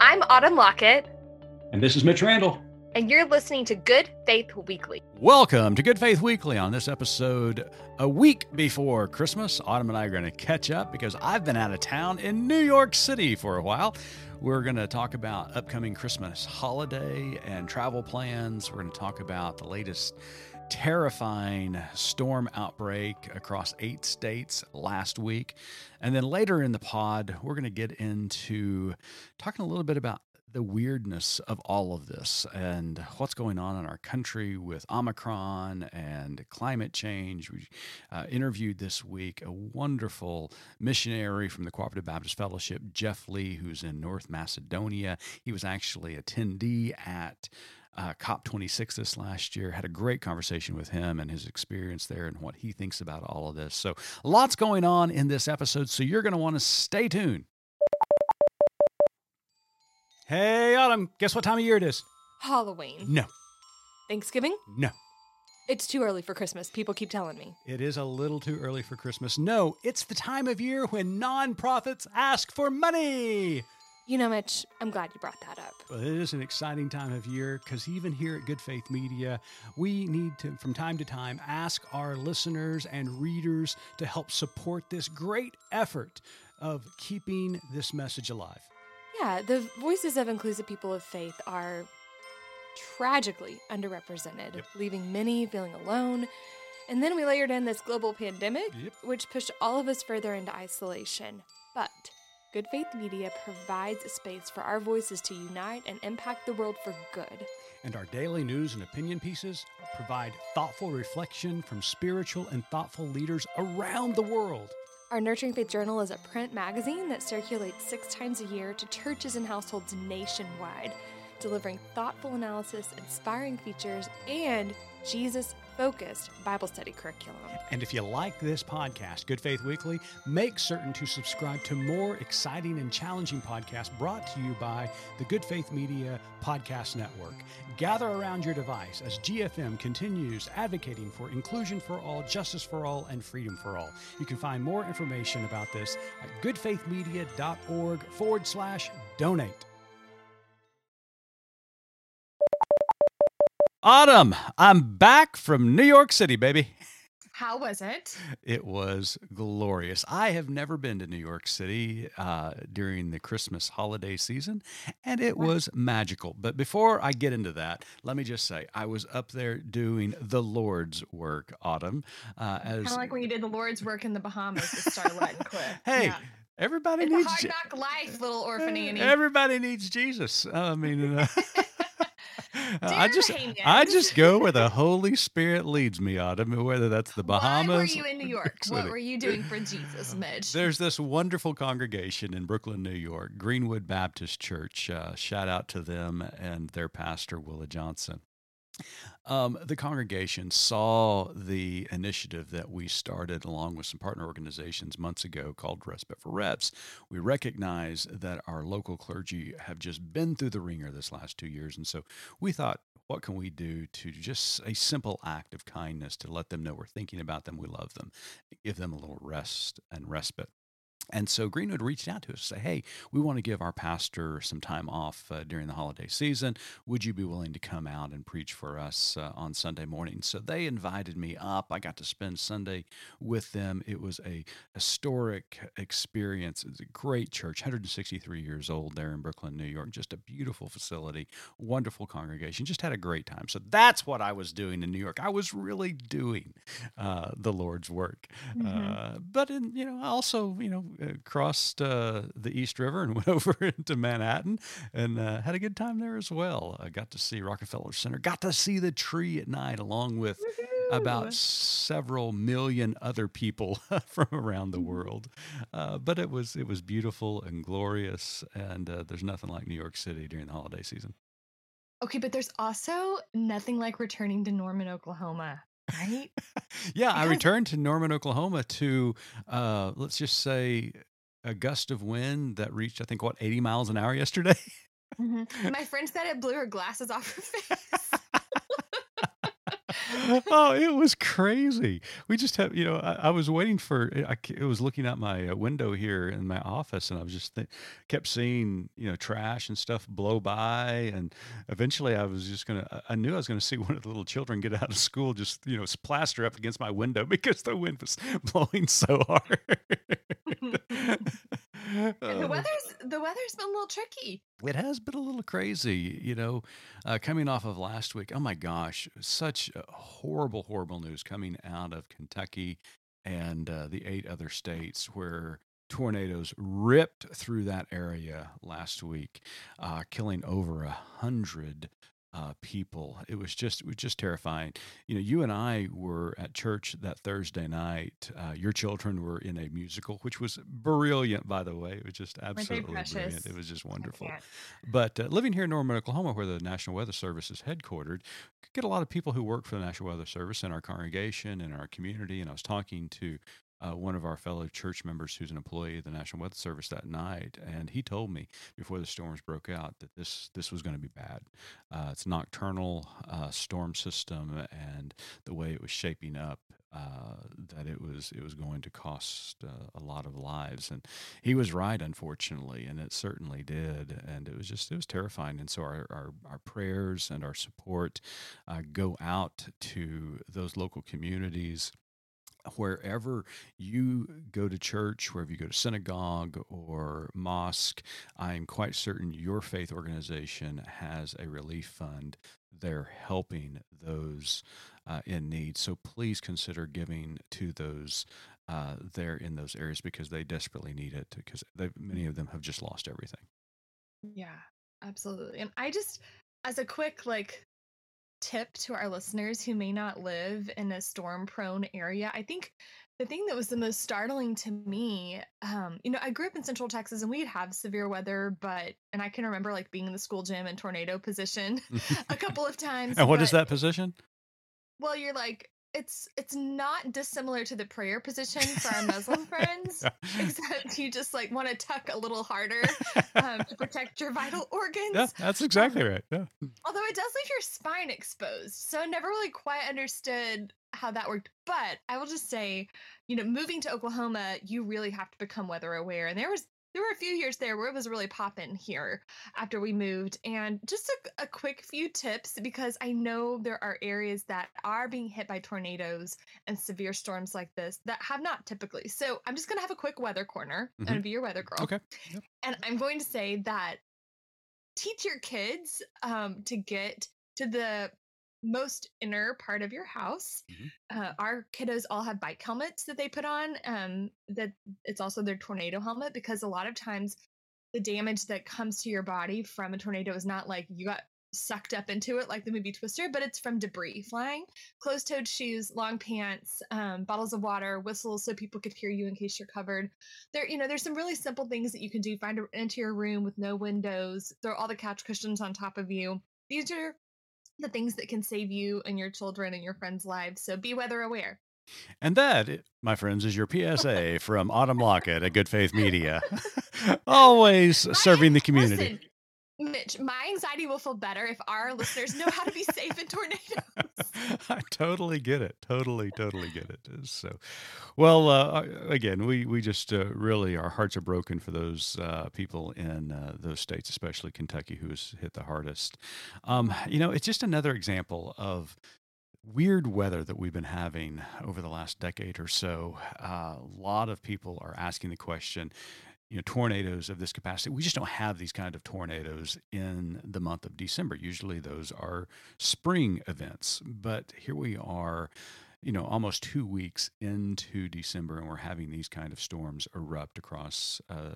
I'm Autumn Lockett, And this is Mitch Randall. and you're listening to Good Faith Weekly. Welcome to Good Faith Weekly. On this episode, a week before Christmas, Autumn and I are going to catch up because I've been out of town in New York City for a while. We're going to talk about upcoming Christmas holiday and travel plans. We're going to talk about the latest terrifying storm outbreak across eight states last week. And then later in the pod, we're going to get into talking a little bit about the weirdness of all of this and what's going on in our country with Omicron and climate change. We uh, interviewed this week a wonderful missionary from the Cooperative Baptist Fellowship, Jeff Lee, who's in North Macedonia. He was actually attendee at uh, COP26 this last year. Had a great conversation with him and his experience there and what he thinks about all of this. So, lots going on in this episode. So, you're going to want to stay tuned. Hey, Autumn, guess what time of year it is? Halloween. No, Thanksgiving? no. It's too early for Christmas. People keep telling me. It is a little too early for Christmas. No, it's the time of year when nonprofits ask for money. You know, Mitch, I'm glad you brought that up. Well, it is an exciting time of year because even here at Good Faith Media, we need to, from time to time, ask our listeners and readers to help support this great effort of keeping this message alive. Yeah, the voices of inclusive people of faith are tragically underrepresented, Yep. leaving many feeling alone. And then we layered in this global pandemic, Yep. which pushed all of us further into isolation. But Good Faith Media provides a space for our voices to unite and impact the world for good. And our daily news and opinion pieces provide thoughtful reflection from spiritual and thoughtful leaders around the world. Our Nurturing Faith Journal is a print magazine that circulates six times a year to churches and households nationwide, delivering thoughtful analysis, inspiring features, and Jesus focused Bible study curriculum. And if you like this podcast, Good Faith Weekly, make certain to subscribe to more exciting and challenging podcasts brought to you by the Good Faith Media Podcast Network. Gather around your device as GFM continues advocating for inclusion for all, justice for all, and freedom for all. You can find more information about this at goodfaithmedia.org forward slash donate. Autumn, I'm back from New York City, baby. How was it? It was glorious. I have never been to New York City uh, during the Christmas holiday season, and it was magical. But before I get into that, let me just say I was up there doing the Lord's work, Autumn. Uh, as Kind of like when you did the Lord's work in the Bahamas with Starlette and Cliff. hey, Yeah. everybody It's a needs hard knock life, little orphan Annie. everybody needs Jesus. I mean. Uh, I Dear just I just go where the Holy Spirit leads me, Autumn. Whether that's the Bahamas. Why were you in New York? What were you doing for Jesus, Mitch? There's this wonderful congregation in Brooklyn, New York, Greenwood Baptist Church. Uh, shout out to them and their pastor, Willa Johnson. Um, the congregation saw the initiative that we started along with some partner organizations months ago called Respite for Reps. We recognize that our local clergy have just been through the wringer this last two years. And so we thought, what can we do to just a simple act of kindness to let them know we're thinking about them, we love them, give them a little rest and respite. And so Greenwood reached out to us to say, hey, we want to give our pastor some time off uh, during the holiday season. Would you be willing to come out and preach for us uh, on Sunday morning? So they invited me up. I got to spend Sunday with them. It was a historic experience. It's a great church, 163 years old there in Brooklyn, New York. Just a beautiful facility, wonderful congregation. Just had a great time. So that's what I was doing in New York. I was really doing uh, the Lord's work. Uh, but in, you know, I also, you know, crossed uh, the East River and went over into Manhattan and uh, had a good time there as well. I got to see Rockefeller Center, got to see the tree at night along with about several million other people from around the world. Uh, but it was it was beautiful and glorious, and uh, there's nothing like New York City during the holiday season. Okay, but there's also nothing like returning to Norman, Oklahoma, right? Yeah, I returned to Norman, Oklahoma to uh, let's just say a gust of wind that reached I think what 80 miles an hour yesterday. Mhm. My friend said it blew her glasses off her face. oh, it was crazy. We just have, you know, I, I was waiting for. I, I was looking out my uh, window here in my office, and I was just th- kept seeing, you know, trash and stuff blow by, and eventually, I was just gonna. I knew I was gonna see one of the little children get out of school, just you know, plaster up against my window because the wind was blowing so hard. the weather's the weather's been a little tricky. It has been a little crazy, you know, uh, coming off of last week. Oh my gosh, such horrible, horrible news coming out of Kentucky and uh, the eight other states where tornadoes ripped through that area last week, uh, killing over a hundred uh, people. It was just it was just terrifying. You know, you and I were at church that Thursday night. Uh, your children were in a musical, which was brilliant, by the way. It was just absolutely brilliant. It was just wonderful. But uh, living here in Norman, Oklahoma, where the National Weather Service is headquartered, get a lot of people who work for the National Weather Service in our congregation and our community. And I was talking to uh, one of our fellow church members who's an employee of the National Weather Service that night, and he told me before the storms broke out that this this was going to be bad. Uh, it's nocturnal uh, storm system, and the way it was shaping up, uh, that it was it was going to cost uh, a lot of lives, and he was right, unfortunately, and it certainly did, and it was just it was terrifying. And so our our, our prayers and our support uh, go out to those local communities wherever you go to church, wherever you go to synagogue or mosque, I'm quite certain your faith organization has a relief fund. They're helping those uh, in need. So please consider giving to those uh, there in those areas because they desperately need it because many of them have just lost everything. Yeah, absolutely. And I just, as a quick like tip to our listeners who may not live in a storm prone area. I think the thing that was the most startling to me, um, you know, I grew up in Central Texas and we'd have severe weather, but, and I can remember like being in the school gym in tornado position a couple of times. and what but, is that position? Well, you're like it's it's not dissimilar to the prayer position for our Muslim friends, except you just like want to tuck a little harder um, to protect your vital organs. Yeah, that's exactly um, right. Yeah. Although it does leave your spine exposed, so I never really quite understood how that worked. But I will just say, you know, moving to Oklahoma, you really have to become weather aware, and there was there were a few years there where it was really popping here after we moved. And just a, a, quick few tips because I know there are areas that are being hit by tornadoes and severe storms like this that have not typically. So I'm just going to have a quick weather corner. Mm-hmm. I'm going to be your weather girl. Okay. Yep. And I'm going to say that teach your kids um, to get to the most inner part of your house. Mm-hmm. Uh, our kiddos all have bike helmets that they put on. Um, that it's also their tornado helmet because a lot of times the damage that comes to your body from a tornado is not like you got sucked up into it like the movie Twister, but it's from debris flying. Closed toed shoes, long pants, um, bottles of water, whistles so people could hear you in case you're covered. There, you know, there's some really simple things that you can do. Find an interior room with no windows, throw all the couch cushions on top of you. These are the things that can save you and your children and your friends' lives. So be weather aware. And that, eh, my friends, is your PSA from Autumn Lockett at Good Faith Media. Always serving the community. Listen, Mitch, my anxiety will feel better if our listeners know how to be safe in tornadoes. I totally get it. Totally, totally get it. So, well, uh, again, we we just uh, really our hearts are broken for those uh, people in uh, those states, especially Kentucky, who was hit the hardest. Um, you know, it's just another example of weird weather that we've been having over the last decade or so. Uh, a lot of people are asking the question you know tornadoes of this capacity. We just don't have these kind of tornadoes in the month of december. Usually those are spring events. But here we are you know almost two weeks into december and we're having these kind of storms erupt across uh,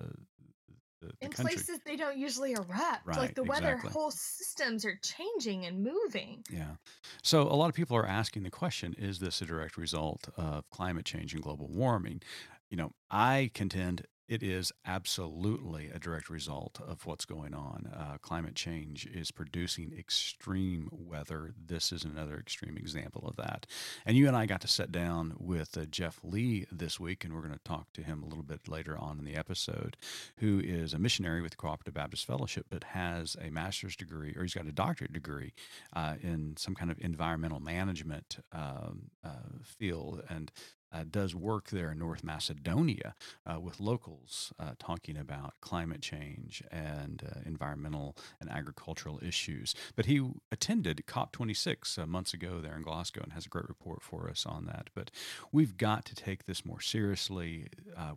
the, the in country. places they don't usually erupt. Right, like the weather exactly. whole systems are changing and moving. Yeah. So a lot of people are asking the question is this a direct result of climate change and global warming? You know, I contend it is absolutely a direct result of what's going on. Uh, climate change is producing extreme weather. This is another extreme example of that. And you and I got to sit down with uh, Jeff Lee this week, and we're going to talk to him a little bit later on in the episode, who is a missionary with the Cooperative Baptist Fellowship, but has a master's degree, or he's got a doctorate degree uh, in some kind of environmental management um, uh, field. And uh, does work there in North Macedonia uh, with locals uh, talking about climate change and uh, environmental and agricultural issues. But he attended COP26 uh, months ago there in Glasgow and has a great report for us on that. But we've got to take this more seriously.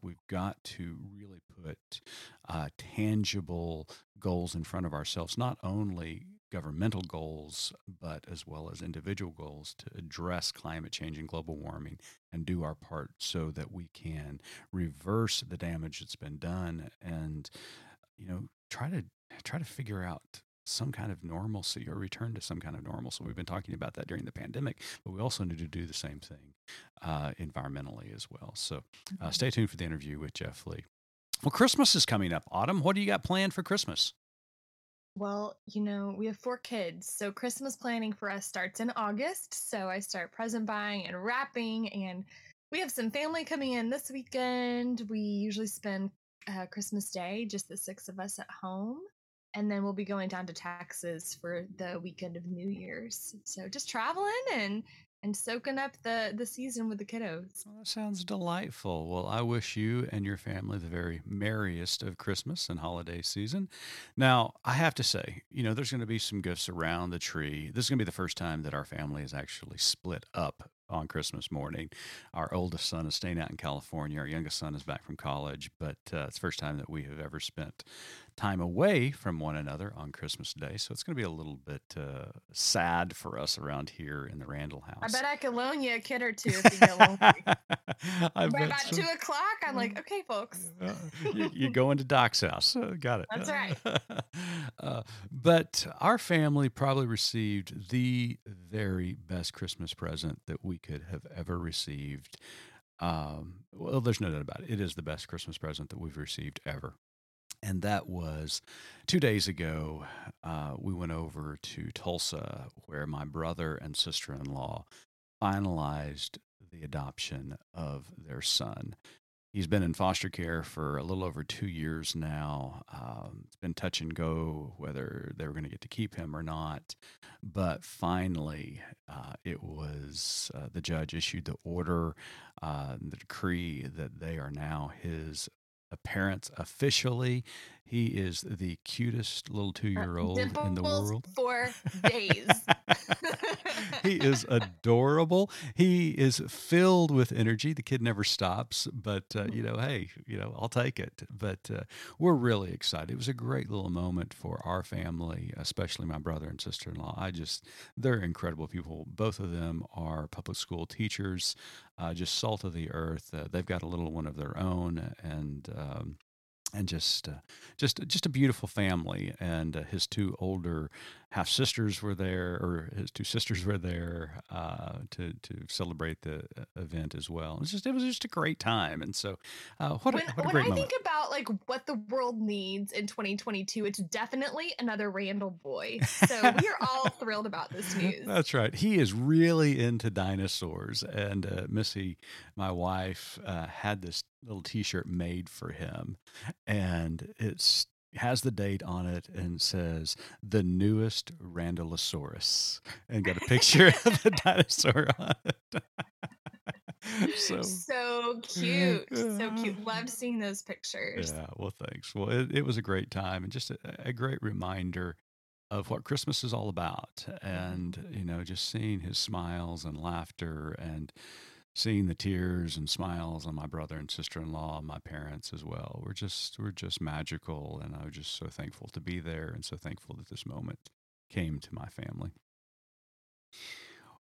We've got to really put tangible goals in front of ourselves, not only governmental goals, but as well as individual goals to address climate change and global warming and do our part so that we can reverse the damage that's been done and you know try to try to figure out some kind of normalcy or return to some kind of normalcy. We've been talking about that during the pandemic, but we also need to do the same thing uh, environmentally as well. So uh, mm-hmm. stay tuned for the interview with Jeff Lee. Well, Christmas is coming up. Autumn, what do you got planned for Christmas? Well, you know, we have four kids, so Christmas planning for us starts in August. So I start present buying and wrapping, and we have some family coming in this weekend. We usually spend uh, Christmas Day, just the six of us at home. And then we'll be going down to Texas for the weekend of New Year's. So just traveling and and soaking up the the season with the kiddos. Well, that sounds delightful. Well, I wish you and your family the very merriest of Christmas and holiday season. Now, I have to say, you know, there's going to be some gifts around the tree. This is going to be the first time that our family is actually split up on Christmas morning. Our oldest son is staying out in California. Our youngest son is back from college, but uh, it's the first time that we have ever spent time away from one another on Christmas Day. So it's going to be a little bit uh, sad for us around here in the Randall house. I bet I could loan you a kid or two if you get lonely. By about so. two o'clock, I'm like, okay, folks. Uh, you, you go into Doc's house. Uh, got it. That's right. Uh, but our family probably received the very best Christmas present that we could have ever received. Um, well, there's no doubt about it. It is the best Christmas present that we've received ever and that was two days ago. Uh, we went over to Tulsa, where my brother and sister in law finalized the adoption of their son. He's been in foster care for a little over two years now. Um, it's been touch and go whether they were going to get to keep him or not. But finally, uh, it was uh, the judge issued the order, uh, the decree that they are now his parents officially. He is the cutest little two year old uh, in the world. For days. he is adorable. He is filled with energy. The kid never stops, but uh, you know, hey, you know, I'll take it. But uh, we're really excited. It was a great little moment for our family, especially my brother and sister in law. I just, they're incredible people. Both of them are public school teachers, uh, just salt of the earth. Uh, they've got a little one of their own, and um, and just uh, just just a beautiful family and uh, his two older half sisters were there or his two sisters were there uh, to to celebrate the uh, event as well. It was just it was just a great time. And so uh, what, when, a, what a when I moment. think about like what the world needs in 2022 it's definitely another Randall boy. So we are all thrilled about this news. That's right. He is really into dinosaurs. And uh, Missy my wife had this little t-shirt made for him. And it's has the date on it and says the newest Randallosaurus and got a picture of the dinosaur on it. so so cute so cute. Love seeing those pictures. Yeah well thanks. Well it, it was a great time and just a, a great reminder of what christmas is all about mm-hmm. and you know just seeing his smiles and laughter and seeing the tears and smiles on my brother and sister-in-law my parents as well we're just we're just magical and i was just so thankful to be there and so thankful that this moment came to my family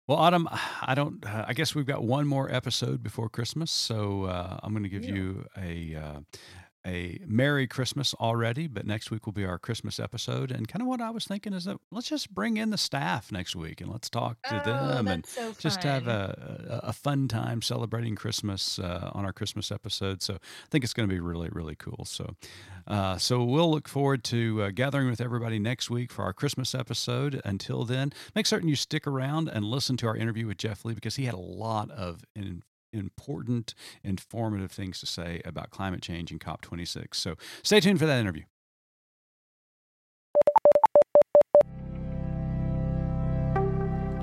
well autumn i don't uh, i guess we've got one more episode before christmas so uh, i'm going to give yeah. you a uh, a Merry Christmas already, but next week will be our Christmas episode. And kind of what I was thinking is that let's just bring in the staff next week and let's talk to Oh, them and so just have a, a, a fun time celebrating Christmas uh, on our Christmas episode. So I think it's going to be really, really cool. So, uh, so we'll look forward to uh, gathering with everybody next week for our Christmas episode. Until then, make certain you stick around and listen to our interview with Jeff Lee because he had a lot of in, important, informative things to say about climate change and COP26. So stay tuned for that interview.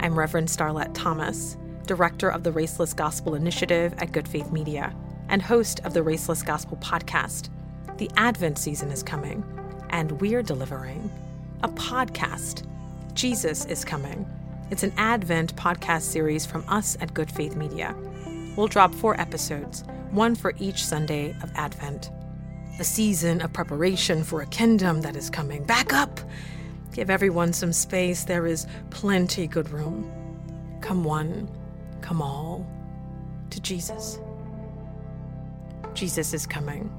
I'm Reverend Starlette Thomas, Director of the Raceless Gospel Initiative at Good Faith Media and host of the Raceless Gospel podcast. The Advent season is coming, and we're delivering a podcast. Jesus is coming. It's an Advent podcast series from us at Good Faith Media. We'll drop four episodes, one for each Sunday of Advent. A season of preparation for a kingdom that is coming. Back up! Give everyone some space. There is plenty good room. Come one, come all, to Jesus. Jesus is Coming,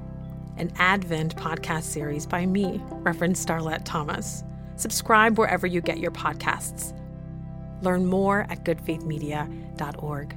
an Advent podcast series by me, Reverend Starlette Thomas. Subscribe wherever you get your podcasts. Learn more at goodfaithmedia.org.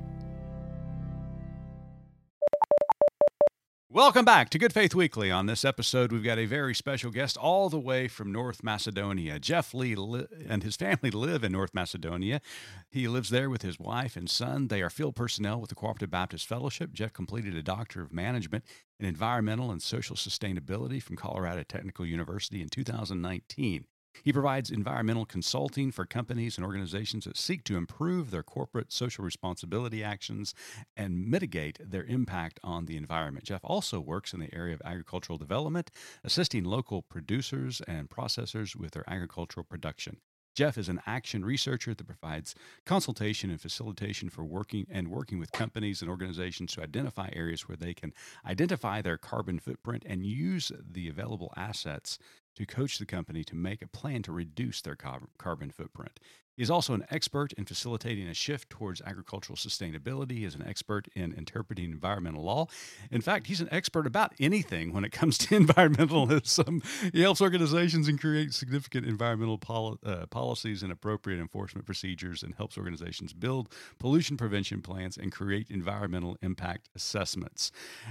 Welcome back to Good Faith Weekly. On this episode, we've got a very special guest all the way from North Macedonia. Jeff Lee li- and his family live in North Macedonia. He lives there with his wife and son. They are field personnel with the Cooperative Baptist Fellowship. Jeff completed a Doctor of Management in Environmental and Social Sustainability from Colorado Technical University in 2019. He provides environmental consulting for companies and organizations that seek to improve their corporate social responsibility actions and mitigate their impact on the environment. Jeff also works in the area of agricultural development, assisting local producers and processors with their agricultural production. Jeff is an action researcher that provides consultation and facilitation for working and working with companies and organizations to identify areas where they can identify their carbon footprint and use the available assets to coach the company to make a plan to reduce their carbon footprint. He is also an expert in facilitating a shift towards agricultural sustainability. He is an expert in interpreting environmental law. In fact, he's an expert about anything when it comes to environmentalism. He helps organizations and create significant environmental uh, policies and appropriate enforcement procedures and helps organizations build pollution prevention plans and create environmental impact assessments.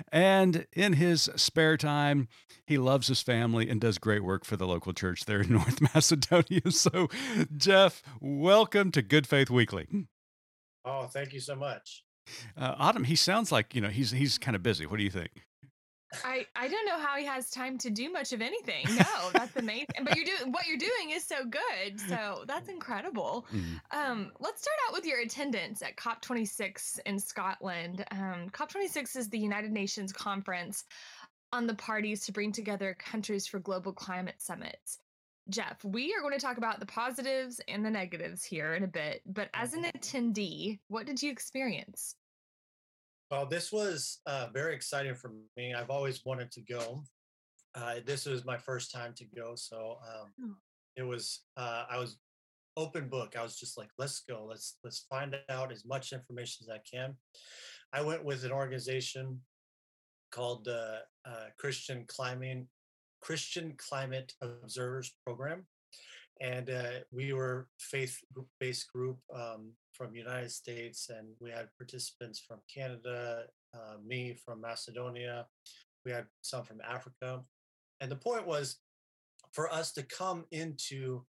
And in his spare time, he loves his family and does great work for the local church there in North Macedonia. So, Jeff, welcome to Good Faith Weekly. Oh, thank you so much. Uh, Autumn, he sounds like you know he's he's kind of busy. What do you think? I I don't know how he has time to do much of anything. No, that's amazing. But you're doing what you're doing is so good. So that's incredible. Mhm. Um, let's start out with your attendance at COP26 in Scotland. Um, COP26 is the United Nations conference on the parties to bring together countries for global climate summits. Jeff, we are going to talk about the positives and the negatives here in a bit. But as an attendee, what did you experience? Well, this was uh, very exciting for me. I've always wanted to go. Uh, this was my first time to go, so um, Oh. it was. Uh, I was open book. I was just like, let's go. Let's let's find out as much information as I can. I went with an organization called uh, uh, Christian Climbing Christian Climate Observers Program, and uh, we were faith-based group um, from United States, and we had participants from Canada, uh, me from Macedonia, we had some from Africa, and the point was for us to come into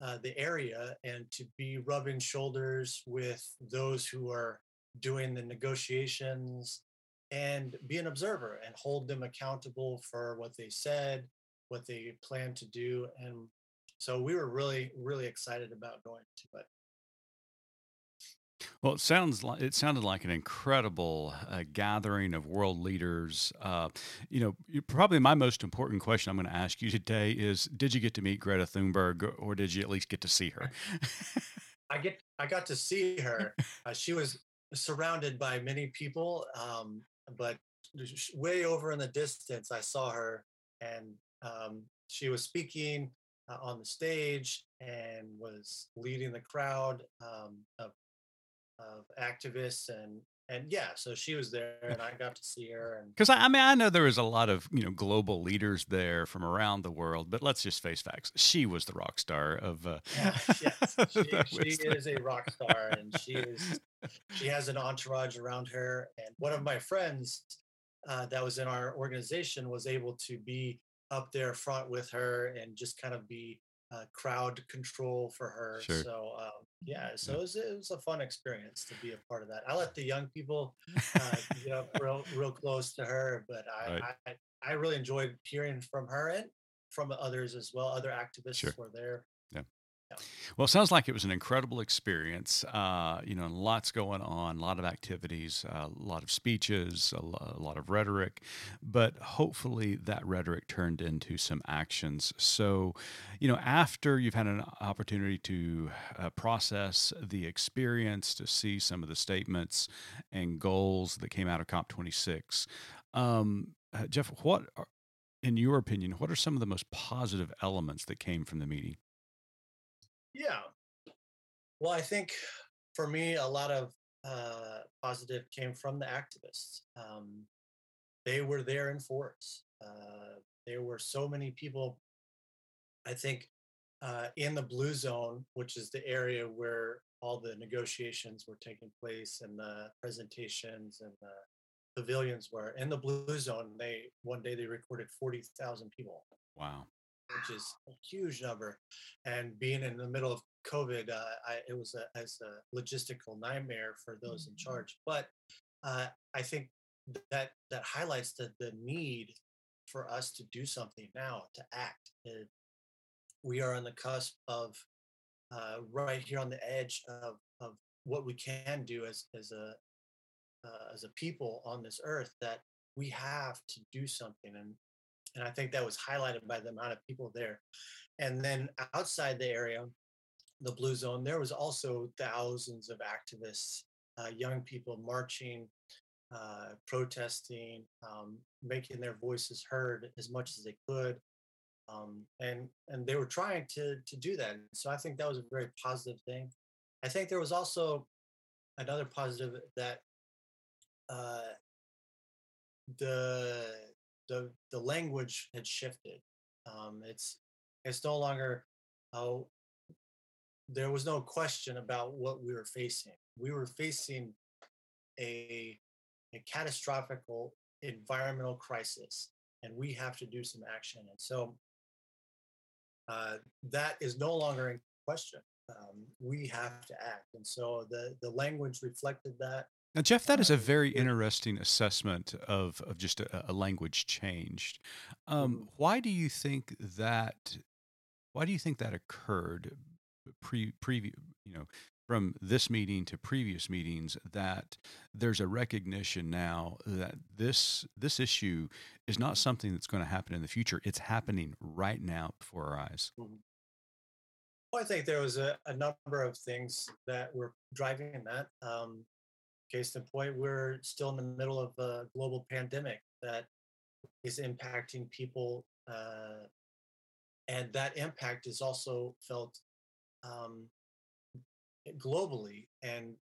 uh, the area and to be rubbing shoulders with those who are doing the negotiations and be an observer and hold them accountable for what they said, what they plan to do. And so we were really, really excited about going to it. Well, it sounds like it sounded like an incredible uh, gathering of world leaders. Uh, you know, probably my most important question I'm going to ask you today is: Did you get to meet Greta Thunberg, or did you at least get to see her? I get I got to see her. Uh, she was surrounded by many people, um, but way over in the distance, I saw her, and um, she was speaking uh, on the stage and was leading the crowd um, of of activists and and yeah, so she was there, and I got to see her. And because I, I, mean, I know there was a lot of you know global leaders there from around the world, but let's just face facts: she was the rock star of. Uh, yeah, yes, she, she is a rock star, and she is she has an entourage around her. And one of my friends uh, that was in our organization was able to be up there front with her and just kind of be uh, crowd control for her. Sure. So um, yeah, so it was, it was a fun experience to be a part of that. I let the young people uh, get up real real close to her, but I, right. I I really enjoyed hearing from her and from others as well. Other activists sure. were there. Well, it sounds like it was an incredible experience. Uh, you know, lots going on, a lot of activities, uh, a lot of speeches, a, lot of rhetoric, but hopefully that rhetoric turned into some actions. So, you know, after you've had an opportunity to uh, process the experience, to see some of the statements and goals that came out of COP26, um, uh, Jeff, what, are, in your opinion, what are some of the most positive elements that came from the meeting? Yeah. Well, I think for me, a lot of uh, positive came from the activists. Um, they were there in force. Uh, there were so many people, I think, uh, in the blue zone, which is the area where all the negotiations were taking place and the presentations and the pavilions were in the blue zone. They one day they recorded 40,000 people. Wow which is a huge number. And being in the middle of COVID, uh, I, it was a, as a logistical nightmare for those in mm-hmm. charge. But uh, I think that that highlights the, the need for us to do something now, to act. It, we are on the cusp of uh, right here on the edge of, of what we can do as, as a uh, as a people on this earth that we have to do something and and I think that was highlighted by the amount of people there. And then outside the area, the blue zone, there was also thousands of activists, uh, young people marching, uh, protesting, um, making their voices heard as much as they could. Um, and and they were trying to to do that. So I think that was a very positive thing. I think there was also another positive that uh, the the the language had shifted. Um, it's it's no longer oh there was no question about what we were facing. We were facing a a catastrophic environmental crisis, and we have to do some action. And so uh, that is no longer in question. Um, we have to act, and so the the language reflected that. Now, Jeff, that is a very interesting assessment of, of just a, a language changed. Um, mm-hmm. why do you think that? Why do you think that occurred? Pre, you know, from this meeting to previous meetings, that there's a recognition now that this this issue is not something that's going to happen in the future. It's happening right now before our eyes. Mm-hmm. Well, I think there was a, a number of things that were driving that. Um, Case in point, we're still in the middle of a global pandemic that is impacting people, uh, and that impact is also felt um, globally. And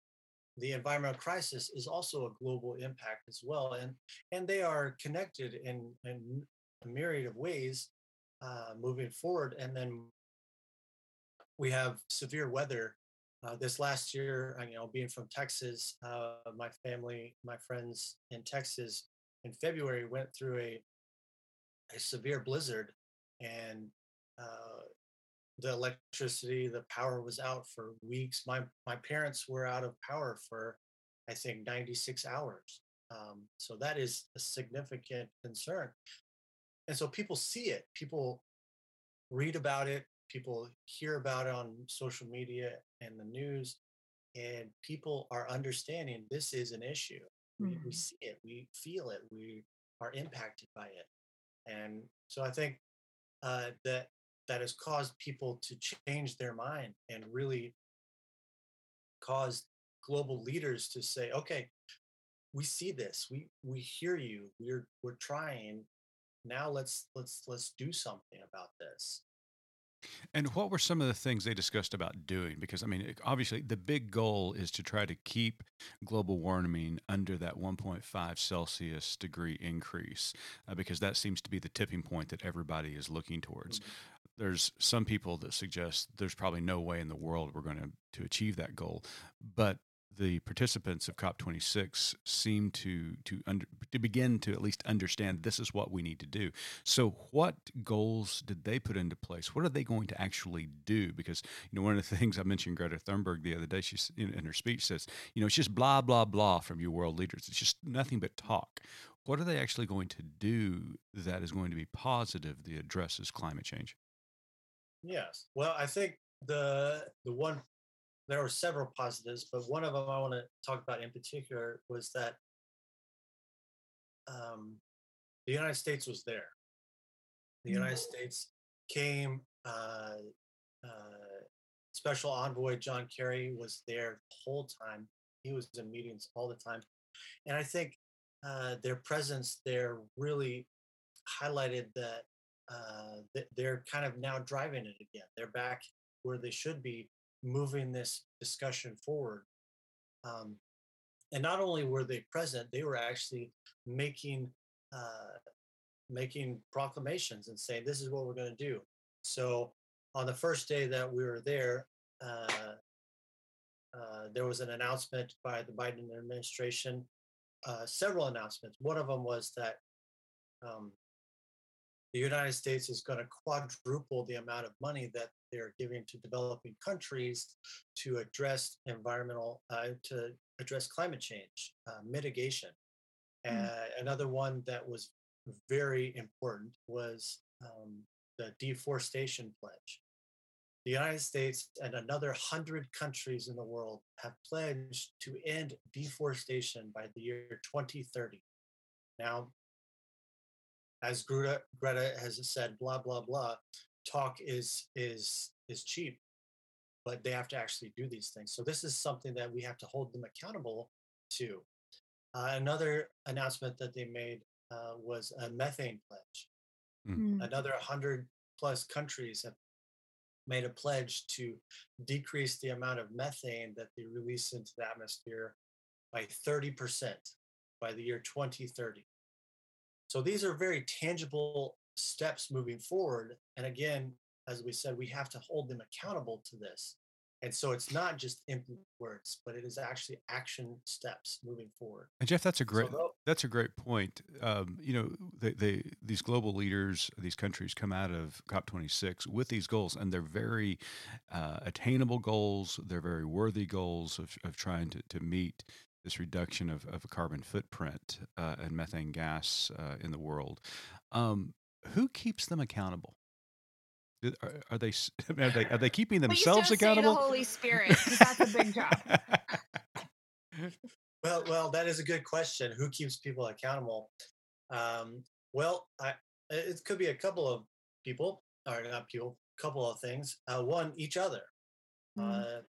the environmental crisis is also a global impact as well, and and they are connected in in a myriad of ways uh, moving forward. And then we have severe weather uh, this last year, you know, being from Texas, uh, my family, my friends in Texas in February went through a, a severe blizzard and uh, the electricity, the power was out for weeks. My, my parents were out of power for, I think, 96 hours. Um, so that is a significant concern. And so people see it, people read about it, people hear about it on social media and the news and people are understanding this is an issue. Mm-hmm. we, we, see it we feel it we are impacted by it. And so i think uh, that that has caused people to change their mind and really caused global leaders to say okay we see this. We we hear you. We're we're trying. Now let's let's let's do something about this And what were some of the things they discussed about doing? Because, I mean, obviously, the big goal is to try to keep global warming under that 1.5 Celsius degree increase, uh, because that seems to be the tipping point that everybody is looking towards. Mm-hmm. There's some people that suggest there's probably no way in the world we're going to, to achieve that goal. But the participants of COP26 seem to to under, to begin to at least understand this is what we need to do. So, what goals did they put into place? What are they going to actually do? Because you know, one of the things I mentioned Greta Thunberg the other day, she in her speech says, you know, it's just blah blah blah from your world leaders. It's just nothing but talk. What are they actually going to do that is going to be positive that addresses climate change? Yes. Well, I think the the one there were several positives, but one of them I want to talk about in particular was that um, the United States was there. The mm-hmm. United States came. Uh, uh, Special Envoy John Kerry was there the whole time. He was in meetings all the time, and I think uh, their presence there really highlighted that uh, they're kind of now driving it again. They're back where they should be moving this discussion forward. Um, and not only were they present, they were actually making uh, making proclamations and saying, "This is what we're going to do." So on the first day that we were there, uh, uh, there was an announcement by the Biden administration, uh, several announcements. One of them was that um, the United States is going to quadruple the amount of money that they're giving to developing countries to address environmental, uh, to address climate change uh, mitigation. Mm. Uh, another one that was very important was um, the deforestation pledge. The United States and another 100 countries in the world have pledged to end deforestation by the year 2030. Now, as Greta, Greta has said, blah, blah, blah, talk is is is cheap but they have to actually do these things. So this is something that we have to hold them accountable to. Uh, another announcement that they made uh, was a methane pledge. Mm. another 100 plus countries have made a pledge to decrease the amount of methane that they release into the atmosphere by 30% by the year 2030 so these are very tangible steps moving forward. And again, as we said, we have to hold them accountable to this. And so it's not just empty words, but it is actually action steps moving forward. And Jeff, that's a great so that's a great point. Um, you know, they, they, these global leaders, these countries come out of COP26 with these goals, and they're very uh, attainable goals. They're very worthy goals of, of trying to, to meet this reduction of, of a carbon footprint uh, and methane gas uh, in the world. Um, who keeps them accountable? Are, are they are they are they keeping themselves accountable? the Holy Spirit, that's a big job. well, well, that is a good question. Who keeps people accountable? Um, well, I, it could be a couple of people, or not people, a couple of things. Uh, one, each other. Mm. Uh,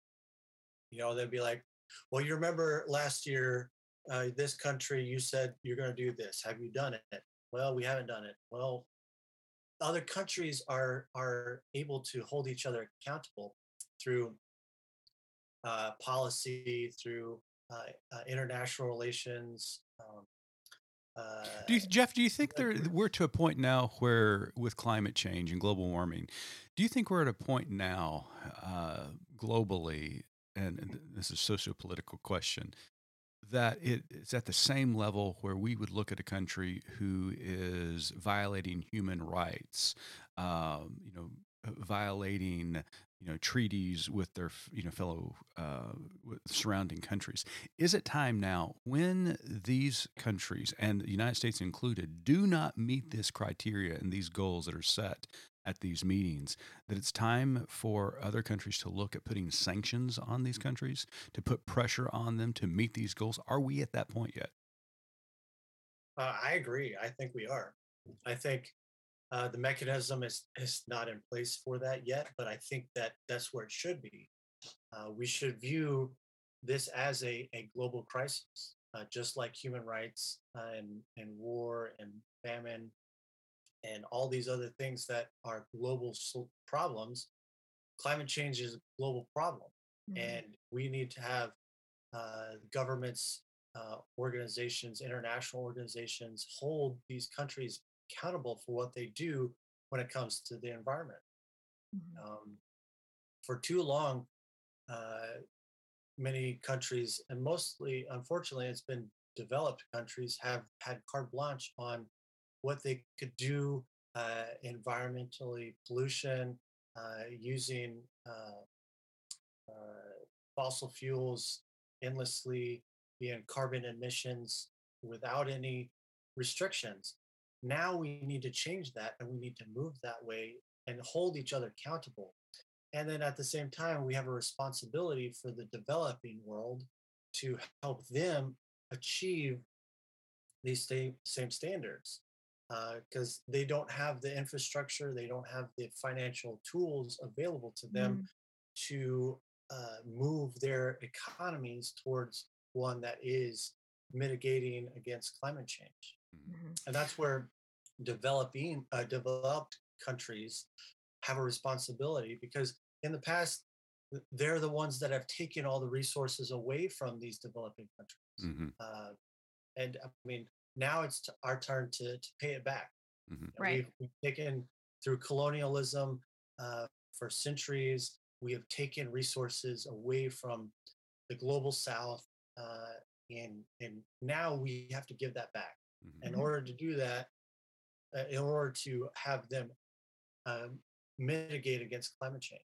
you know, they'd be like, "Well, you remember last year, uh, this country, you said you're going to do this. Have you done it?" Well, we haven't done it. Well, other countries are are able to hold each other accountable through uh, policy, through uh, uh, international relations. Um, do you, uh, Jeff, do you think there, we're to a point now where, with climate change and global warming, do you think we're at a point now uh, globally, and, and this is a socio-political question, that it's at the same level where we would look at a country who is violating human rights, um, you know, violating you know treaties with their you know fellow uh, surrounding countries. Is it time now when these countries and the United States included do not meet this criteria and these goals that are set at these meetings that it's time for other countries to look at putting sanctions on these countries, to put pressure on them to meet these goals? Are we at that point yet? Uh, I agree. I think we are. I think uh, the mechanism is, is not in place for that yet, but I think that that's where it should be. Uh, we should view this as a, a global crisis, uh, just like human rights uh, and, and war and famine and all these other things that are global problems, climate change is a global problem. Mm-hmm. And we need to have uh, governments, uh, organizations, international organizations hold these countries accountable for what they do when it comes to the environment. Mm-hmm. Um, for too long, uh, many countries, and mostly, unfortunately, it's been developed countries, have had carte blanche on what they could do uh, environmentally, pollution, uh, using uh, uh, fossil fuels endlessly, being carbon emissions without any restrictions. Now we need to change that and we need to move that way and hold each other accountable. And then at the same time, we have a responsibility for the developing world to help them achieve these same, same standards because uh, they don't have the infrastructure, they don't have the financial tools available to them mm. to uh, move their economies towards one that is mitigating against climate change. Mm-hmm. And that's where developing uh, developed countries have a responsibility because in the past they're the ones that have taken all the resources away from these developing countries. Mm-hmm. Uh, and I mean, now it's our turn to, to pay it back. Mm-hmm. Right. We've, we've, taken through colonialism uh, for centuries. We have taken resources away from the global South, uh, and and now we have to give that back. Mm-hmm. In order to do that, uh, in order to have them um, mitigate against climate change.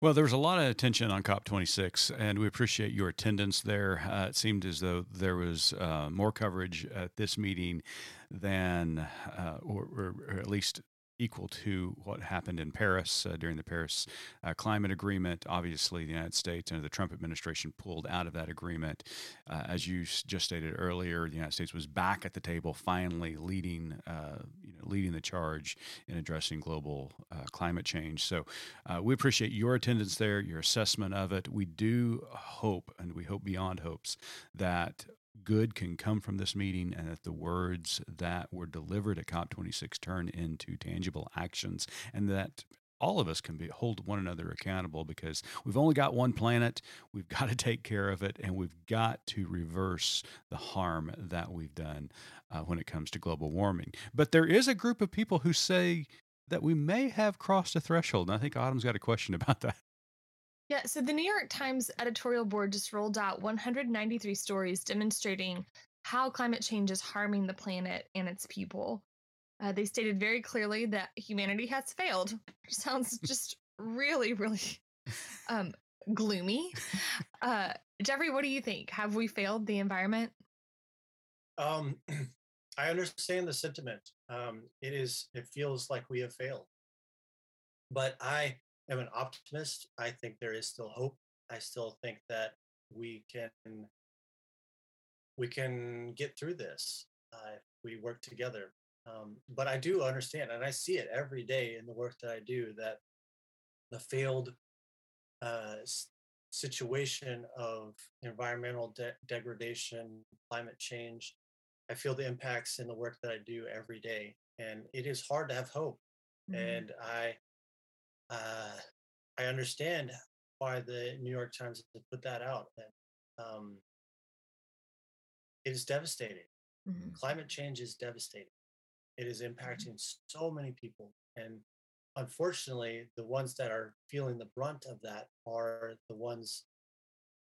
Well, there was a lot of attention on COP26, and we appreciate your attendance there. Uh, it seemed as though there was uh, more coverage at this meeting than, uh, or, or, at least equal to what happened in Paris uh, during the Paris uh, Climate Agreement. Obviously, the United States and the Trump administration pulled out of that agreement. Uh, as you just stated earlier, the United States was back at the table, finally leading, uh, you know, leading the charge in addressing global uh, climate change. So, uh, we appreciate your attendance there, your assessment of it. We do hope, and we hope beyond hopes, that good can come from this meeting and that the words that were delivered at COP26 turn into tangible actions and that all of us can be hold one another accountable because we've only got one planet we've got to take care of it and we've got to reverse the harm that we've done uh, when it comes to global warming. But there is a group of people who say that we may have crossed a threshold and i think autumn's got a question about that yeah, so the New York Times editorial board just rolled out 193 stories demonstrating how climate change is harming the planet and its people. Uh, they stated very clearly that humanity has failed. Sounds just really, really um, gloomy. Uh, Jeffrey, what do you think? Have we failed the environment? Um, I understand the sentiment. Um, it is. It feels like we have failed, but I am an optimist. I think there is still hope. I still think that we can we can get through this uh, if we work together. Um, but I do understand, and I see it every day in the work that I do, that the failed uh, situation of environmental de- degradation, climate change, I feel the impacts in the work that I do every day, and it is hard to have hope. Mm-hmm. And I uh, I understand why the New York Times has put that out. Um, it is devastating. Mm-hmm. Climate change is devastating. It is mm-hmm. impacting mm-hmm. so many people. And unfortunately, the ones that are feeling the brunt of that are the ones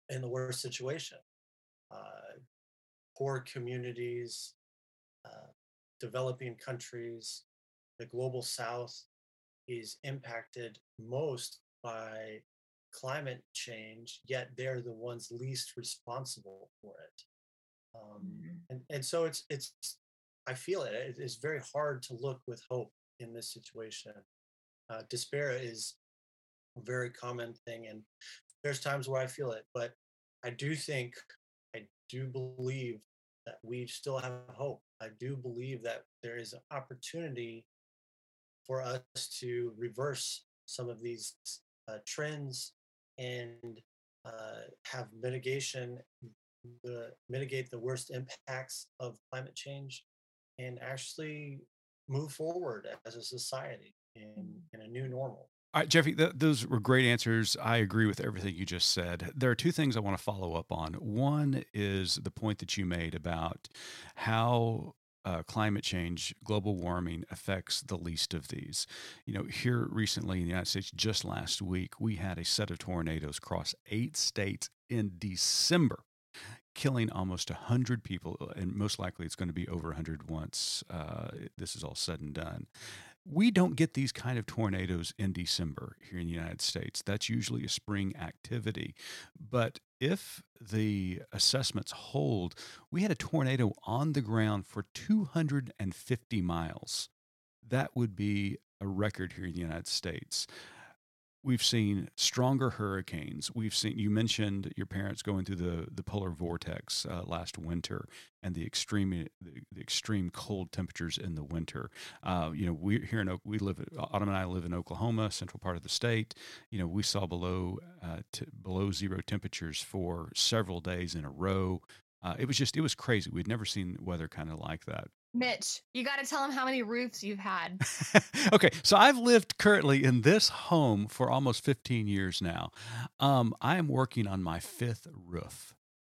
in the worst situation. Uh, poor communities, uh, developing countries, the global south, is impacted most by climate change, yet they're the ones least responsible for it. Um, mm-hmm. and, and so it's it's I feel it. It is very hard to look with hope in this situation. Uh, despair is a very common thing, and there's times where I feel it, but I do think, I do believe that we still have hope. I do believe that there is an opportunity for us to reverse some of these uh, trends and uh, have mitigation, the, mitigate the worst impacts of climate change, and actually move forward as a society in, in a new normal. All right, Jeffy, th- those were great answers. I agree with everything you just said. There are two things I want to follow up on. One is the point that you made about how uh, climate change, global warming affects the least of these. You know, here recently in the United States, just last week, we had a set of tornadoes cross eight states in December killing almost 100 people, and most likely it's going to be over 100 once uh, this is all said and done. We don't get these kind of tornadoes in December here in the United States. That's usually a spring activity. But if the assessments hold, we had a tornado on the ground for 250 miles. That would be a record here in the United States we've seen stronger hurricanes. We've seen you mentioned your parents going through the the polar vortex uh, last winter and the extreme the, the, extreme cold temperatures in the winter. Uh, you know, we here in we live Autumn and I live in Oklahoma, central part of the state. You know, we saw below uh, t- below zero temperatures for several days in a row. Uh, it was just it was crazy. We'd never seen weather kind of like that. Mitch, you got to tell them how many roofs you've had. okay, so I've lived currently in this home for almost 15 years now. Um, I am working on my fifth roof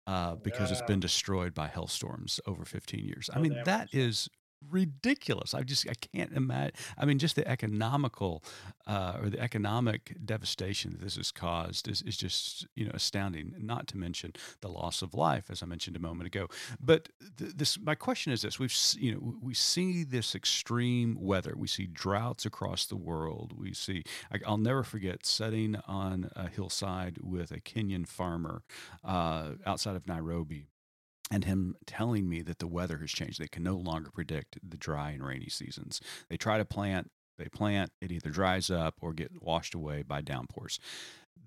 uh, because yeah. it's been destroyed by hailstorms over 15 years. I mean, that is ridiculous. I just I can't imagine. I mean, just the economical uh, or the economic devastation that this has caused is, is just you know astounding. Not to mention the loss of life, as I mentioned a moment ago. But th- this my question is this: We've you know we see this extreme weather. We see droughts across the world. We see I, will never forget sitting on a hillside with a Kenyan farmer uh, outside of Nairobi and him telling me that the weather has changed. They can no longer predict the dry and rainy seasons. They try to plant, they plant, it either dries up or get washed away by downpours.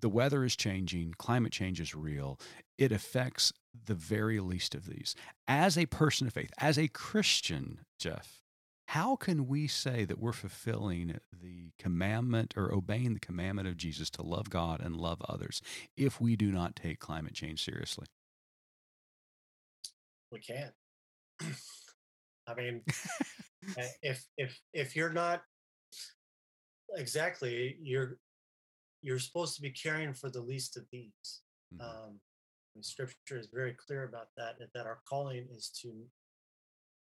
The weather is changing, climate change is real. It affects the very least of these. As a person of faith, as a Christian, Jeff, how can we say that we're fulfilling the commandment or obeying the commandment of Jesus to love God and love others if we do not take climate change seriously? We can't. I mean, eh, if if if you're not exactly, you're you're supposed to be caring for the least of these. Mm-hmm. Um, scripture is very clear about that. That our calling is to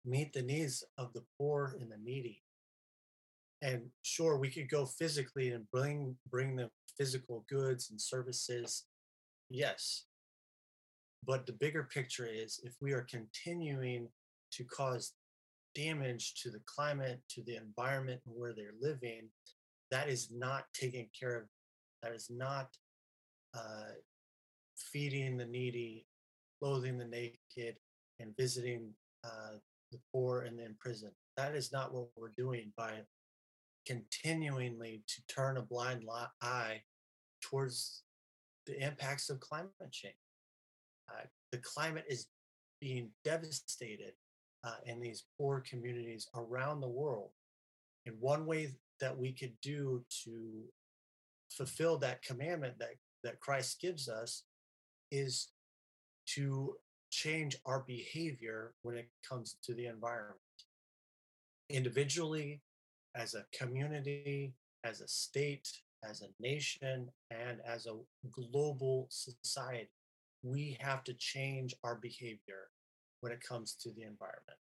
meet the needs of the poor and the needy. And sure, we could go physically and bring bring them physical goods and services. Yes, but the bigger picture is if we are continuing to cause damage to the climate, to the environment where they're living, that is not taking care of, that is not uh, feeding the needy, clothing the naked, and visiting uh, the poor and the imprisoned. That is not what we're doing by continually to turn a blind eye towards the impacts of climate change. Uh, the climate is being devastated uh, in these poor communities around the world. And one way that we could do to fulfill that commandment that, that Christ gives us is to change our behavior when it comes to the environment. Individually, as a community, as a state, as a nation, and as a global society we have to change our behavior when it comes to the environment.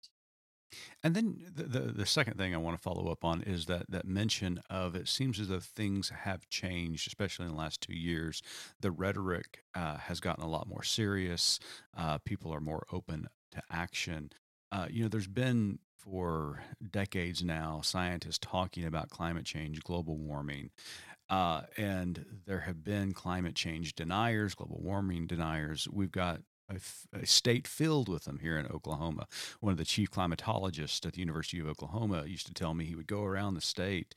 And then the, the, the second thing I want to follow up on is that that mention of it seems as though things have changed, especially in the last two years. The rhetoric uh, has gotten a lot more serious. Uh, people are more open to action. Uh, you know, there's been for decades now scientists talking about climate change, global warming, uh, and there have been climate change deniers, global warming deniers. We've got a, a, state filled with them here in Oklahoma. One of the chief climatologists at the University of Oklahoma used to tell me he would go around the state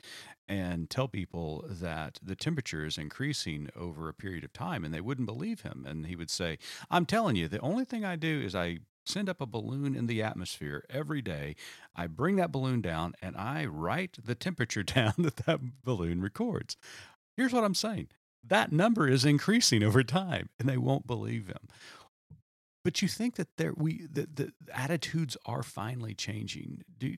and tell people that the temperature is increasing over a period of time, and they wouldn't believe him. And he would say, I'm telling you, the only thing I do is I send up a balloon in the atmosphere every day. I bring that balloon down and I write the temperature down that that balloon records. Here's what I'm saying that number is increasing over time and they won't believe him. But you think that there we that the attitudes are finally changing. Do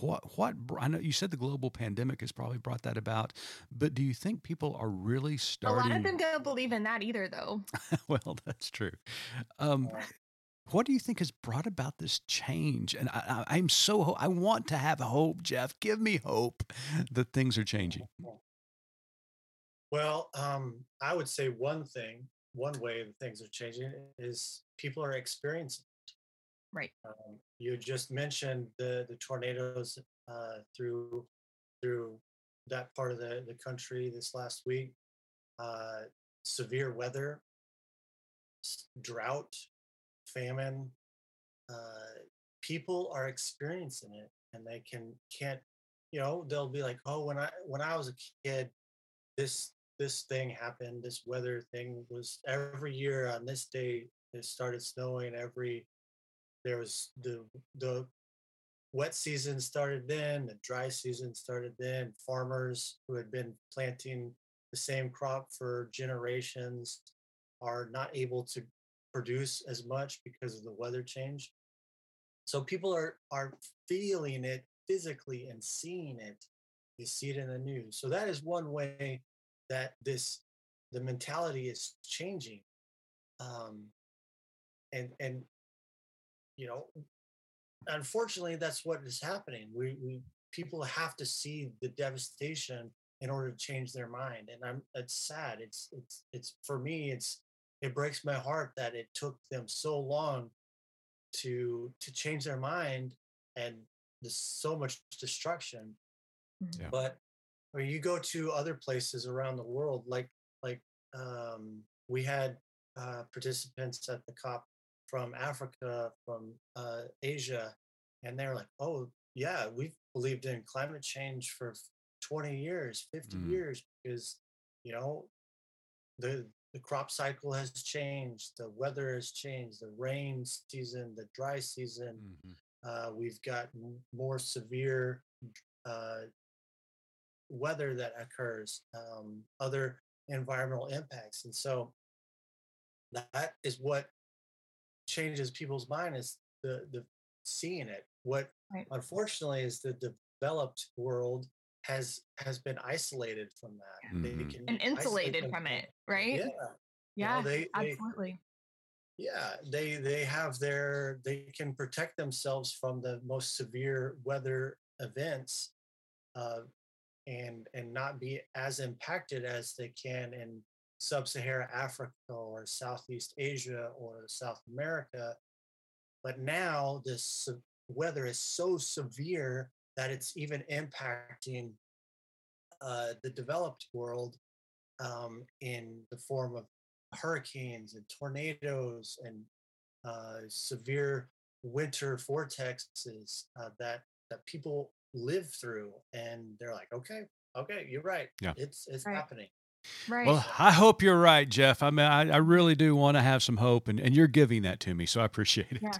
what what I know you said the global pandemic has probably brought that about, but do you think people are really starting? A lot of them don't believe in that either, though. well, that's true. Um, what do you think has brought about this change? And I, am so I want to have hope, Jeff. Give me hope that things are changing. Well, um, I would say one thing, one way that things are changing is people are experiencing it. Right. Um, you just mentioned the the tornadoes uh, through through that part of the, the country this last week. Uh, severe weather, drought, famine. Uh, people are experiencing it, and they can can't. You know, they'll be like, "Oh, when I when I was a kid, this this thing happened. This weather thing was every year on this day. It started snowing every there was the the wet season started then, the dry season started then. Farmers who had been planting the same crop for generations are not able to produce as much because of the weather change. So people are are feeling it physically and seeing it. You see it in the news. So that is one way that this the mentality is changing. Um, and and you know, unfortunately, that's what is happening. We, we people have to see the devastation in order to change their mind, and I'm it's sad. It's it's it's for me. It's it breaks my heart that it took them so long to to change their mind and there's so much destruction. Yeah. But when you go to other places around the world, like like um, we had uh, participants at the COP from Africa, from uh, Asia, and they're like, "Oh, yeah, we've believed in climate change for 20 years, 50 mm. years, because you know the the crop cycle has changed, the weather has changed, the rain season, the dry season. Mm-hmm. Uh, we've got more severe uh, weather that occurs, um, other environmental impacts, and so that is what changes people's mind is the the seeing it. What right. unfortunately is the developed world has has been isolated from that mm-hmm. and insulated from it, right? Yeah, yeah, you know, they, absolutely. They, yeah, they they have their they can protect themselves from the most severe weather events, uh, and and not be as impacted as they can in sub-Saharan Africa or Southeast Asia or South America. But now this weather is so severe that it's even impacting uh, the developed world um, in the form of hurricanes and tornadoes and uh, severe winter vortexes uh, that that people live through, and they're like, okay, okay, you're right, yeah. it's it's right. happening. Right. Well, I hope you're right, Jeff. I mean, I, I really do want to have some hope, and, and you're giving that to me, so I appreciate it. Yeah.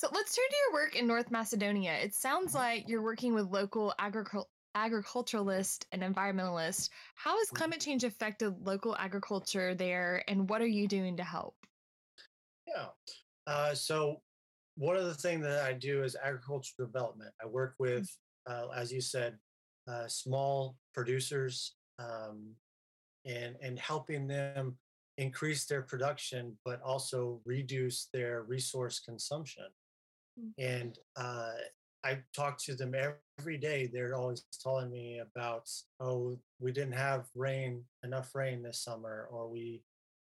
So let's turn to your work in North Macedonia. It sounds mm-hmm. like you're working with local agricul- agriculturalists and environmentalists. How has mm-hmm. climate change affected local agriculture there, and what are you doing to help? Yeah. Uh, so one of the things that I do is agriculture development. I work with, mm-hmm. uh, as you said, uh, small producers, um, and and helping them increase their production but also reduce their resource consumption mm. And uh, i talk to them every day they're always telling me about oh we didn't have rain enough rain this summer or we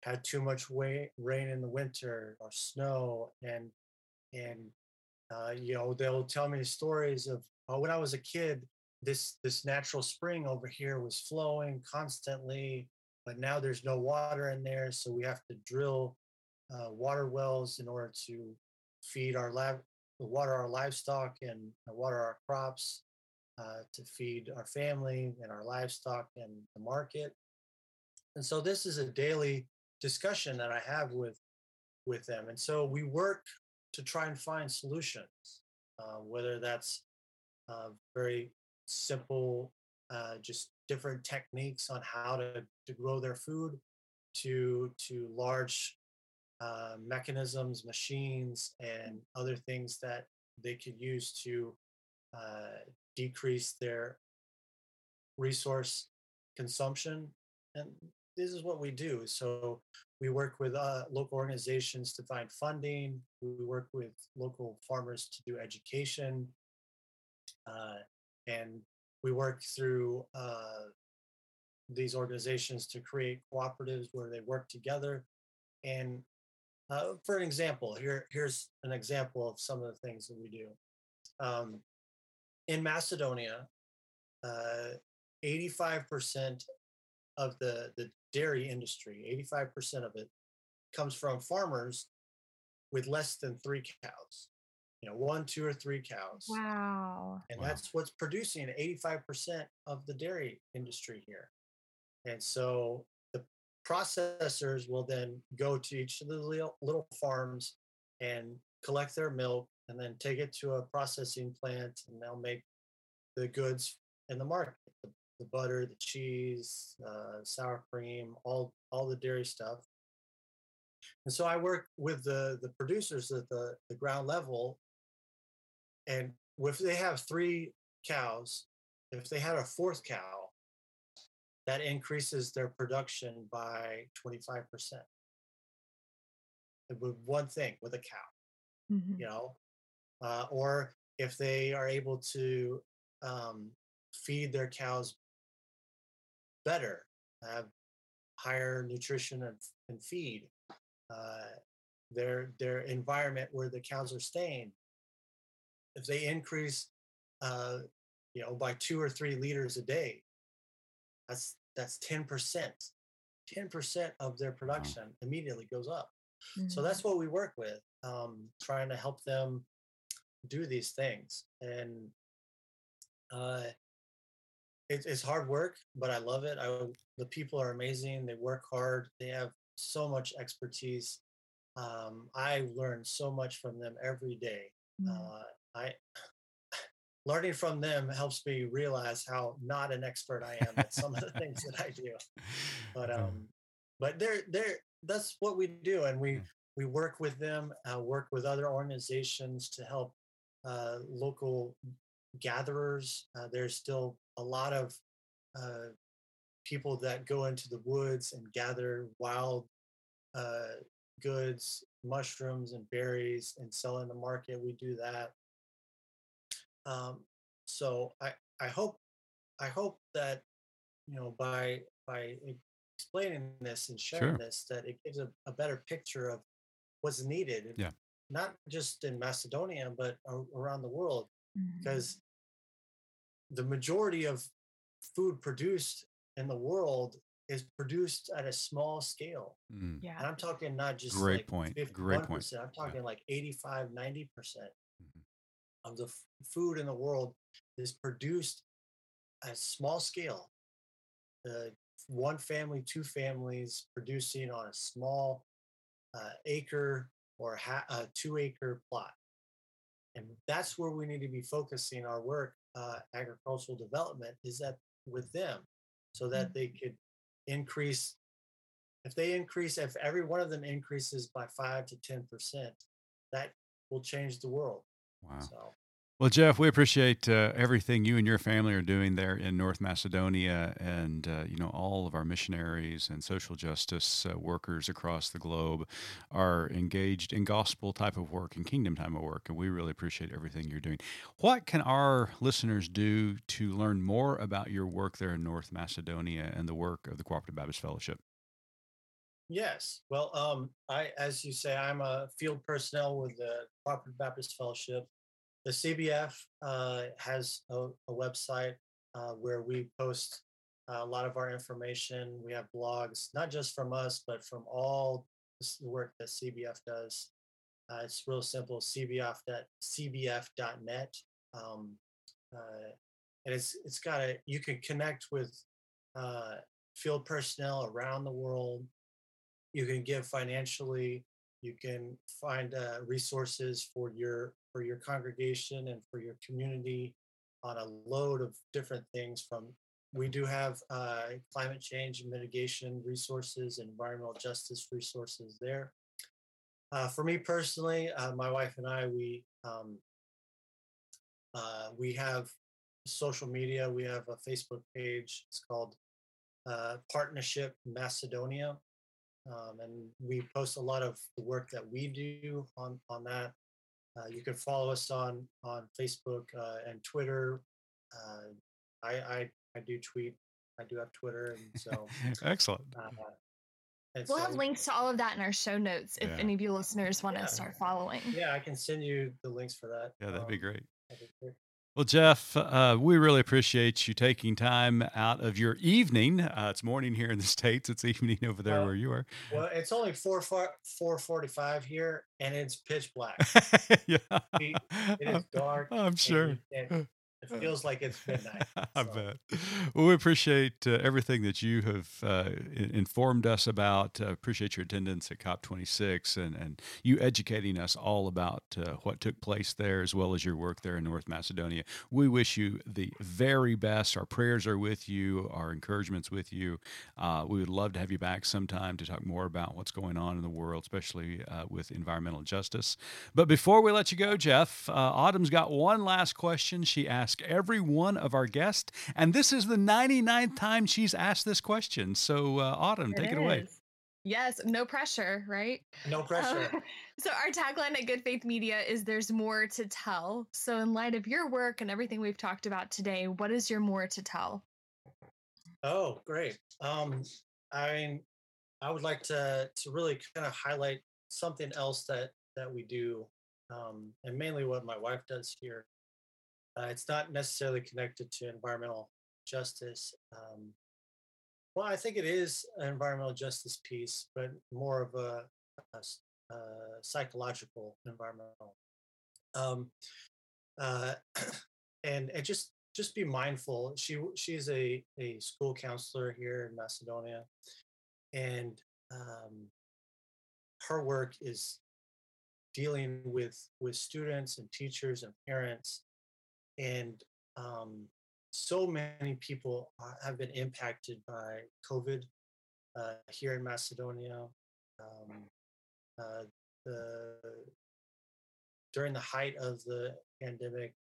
had too much rain in the winter or snow and and uh, you know they'll tell me stories of oh when i was a kid this this natural spring over here was flowing constantly but now there's no water in there so we have to drill uh, water wells in order to feed our lab water our livestock and water our crops uh, to feed our family and our livestock and the market. And so this is a daily discussion that i have with with them. And so we work to try and find solutions uh, whether that's uh, very simple, uh, just different techniques on how to, to grow their food to to large uh, mechanisms, machines, and other things that they could use to uh, decrease their resource consumption. And this is what we do. So we work with uh, local organizations to find funding. We work with local farmers to do education. Uh, and we work through uh, these organizations to create cooperatives where they work together. And uh, for an example, here here's an example of some of the things that we do. Um, in Macedonia, uh, 85% of the, the dairy industry, 85% of it comes from farmers with less than three cows. You know, one, two, or three cows. Wow. And Wow. that's what's producing 85% of the dairy industry here. And so the processors will then go to each of the little, farms and collect their milk and then take it to a processing plant and they'll make the goods in the market. The, the butter the cheese uh, sour cream all all the dairy stuff. And so i work with the the producers at the the ground level and if they have three cows if they had a fourth cow that increases their production by 25% with one thing with a cow Mhm. you know uh, or if they are able to um, feed their cows better have higher nutrition and, and feed uh, their their environment where the cows are staying if they increase uh, you know by two or three liters a day that's that's 10% 10% of their production immediately goes up so Mhm. that's what we work with, um, trying to help them do these things. And uh, it, it's hard work, but I love it. I, the people are amazing. They work hard. They have so much expertise. Um, I learn so much from them every day. Mm. Uh, I learning from them helps me realize how not an expert I am at some of the things that I do. But um but they're they're that's what we do and we we work with them uh, work with other organizations to help uh, local gatherers. Uh, there's still a lot of uh, people that go into the woods and gather wild uh, goods mushrooms and berries and sell in the market. We do that um, so i i hope i hope that you know by by explaining this and sharing Sure. this that it gives a, a better picture of what's needed Yeah. not just in macedonia but a- around the world Mhm. because the majority of food produced in the world is produced at a small scale Mm, and i'm talking not just Great like point. Great point. i'm talking like 85 90% Mhm. Of the f- food in the world is produced at small scale. Uh, one family, two families producing on a small uh, acre or ha- a two acre plot. And that's where we need to be focusing our work, uh, agricultural development, is that with them so that they could increase. If they increase, if every one of them increases by five to 10%, that will change the world. Wow. So. Well, Jeff, we appreciate uh, everything you and your family are doing there in North Macedonia, and uh, you know all of our missionaries and social justice uh, workers across the globe are engaged in gospel type of work and kingdom type of work, and we really appreciate everything you're doing. What can our listeners do to learn more about your work there in North Macedonia and the work of the Cooperative Baptist Fellowship? Yes. Well, um, I, as you say, I'm a field personnel with the Cooperative Baptist Fellowship. The CBF uh, has a, a website uh, where we post uh, a lot of our information. We have blogs, not just from us, but from all the work that CBF does. Uh, it's real simple: cbf.cbf.net, um, uh, and it's it's got a you can connect with uh, field personnel around the world you can give financially you can find uh, resources for your for your congregation and for your community on a load of different things from we do have uh, climate change mitigation resources environmental justice resources there uh, for me personally uh, my wife and i we um, Uh, we have social media. We have a Facebook page. It's called uh, Partnership Macedonia, um, and we post a lot of the work that we do on on that. Uh, you can follow us on on Facebook uh, and Twitter. Uh, I, I I do tweet. I do have Twitter, and so excellent. Uh, and we'll so, have links to all of that in our show notes if yeah. any of you listeners want yeah. to start following. Yeah, I can send you the links for that. Yeah, that'd um, be great. That'd be great. Well, Jeff, uh, we really appreciate you taking time out of your evening. Uh, it's morning here in the states. It's evening over there where you are. Well, it's only four four forty five here, and it's pitch black. yeah, it is dark. I'm sure. And, and it feels like it's midnight. I bet. Well, we appreciate uh, everything that you have uh, informed us about. Uh, appreciate your attendance at COP26 and, and you educating us all about uh, what took place there as well as your work there in North Macedonia. We wish you the very best. Our prayers are with you, our encouragements with you. Uh, we would love to have you back sometime to talk more about what's going on in the world, especially uh, with environmental justice. But before we let you go, Jeff, Autumn's got one last question. She asked ask every one of our guests. And this is the 99th time she's asked this question. So, uh, Autumn, it take is. it away. Yes, no pressure, right? No pressure. Um, so, our tagline at Good Faith Media is There's more to tell. So, in light of your work and everything we've talked about today, what is your more to tell? Oh, great. Um, I mean, I would like to to really kind of highlight something else that that we do, um, and mainly what my wife does here uh, it's not necessarily connected to environmental justice. Um, well, I think it is an environmental justice piece, but more of a, a, a psychological environmental. Um, uh, and and just just be mindful. She she's a a school counselor here in Macedonia, and um, her work is dealing with with students and teachers and parents and um, so many people have been impacted by COVID uh, here in Macedonia. Um, uh, the during the height of the pandemic,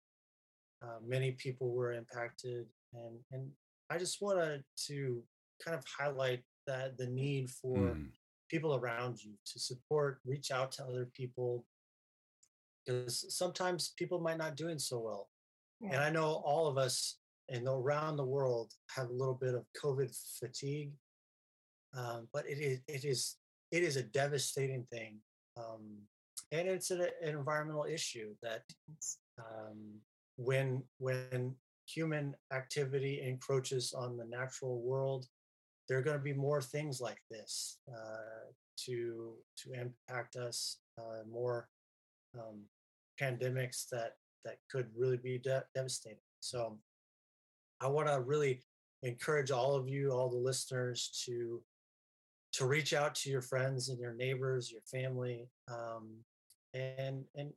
uh, many people were impacted, and and I just wanted to kind of highlight that the need for mm. people around you to support, reach out to other people, because sometimes people might not doing so well and I know all of us and around the world have a little bit of COVID fatigue, um, but it is it is it is a devastating thing, um, and it's an, an, environmental issue that um, when when human activity encroaches on the natural world, there are going to be more things like this uh, to to impact us, uh, more um, pandemics that that could really be de- devastating. So I want to really encourage all of you, all the listeners, to to reach out to your friends and your neighbors, your family, um, and and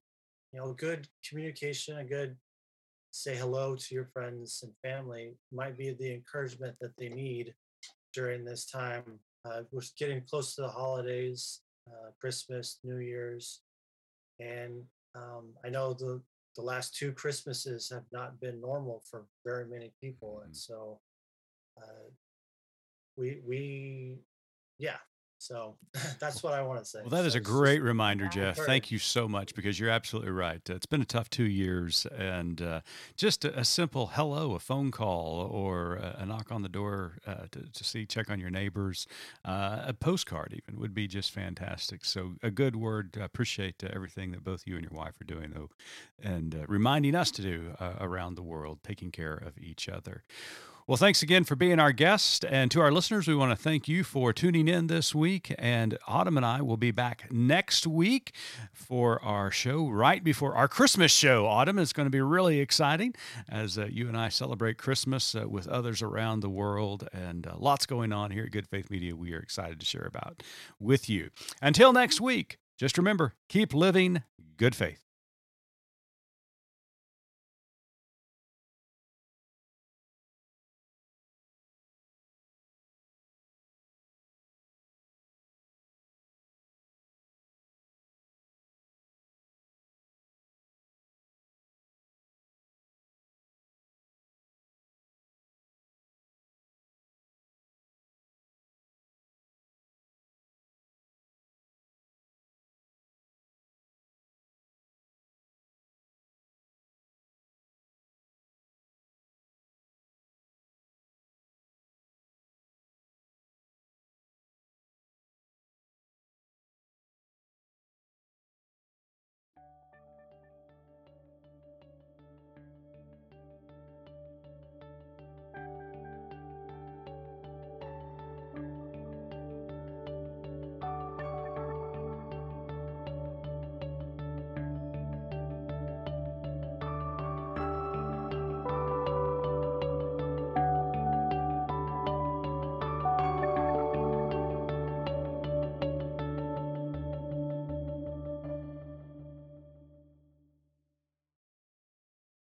you know, good communication, a good say hello to your friends and family might be the encouragement that they need during this time. Uh, we're getting close to the holidays, uh, Christmas, New Year's, and um, I know the the last two Christmases have not been normal for very many people, and mm. so uh, we we yeah. So that's what I want to say. Well, that is so a great reminder, Jeff. Thank you so much because you're absolutely right. It's been a tough two years, and uh, just a, a, simple hello, a phone call, or a, a knock on the door uh, to, to, see, check on your neighbors, uh, a postcard even would be just fantastic. So, a good word. I appreciate uh, everything that both you and your wife are doing, though, and uh, reminding us to do uh, around the world, taking care of each other. Well, thanks again for being our guest. And to our listeners, we want to thank you for tuning in this week. And Autumn and I will be back next week for our show right before our Christmas show. Autumn is going to be really exciting as uh, you and I celebrate Christmas uh, with others around the world. And uh, lots going on here at Good Faith Media we are excited to share about with you. Until next week, just remember keep living good faith.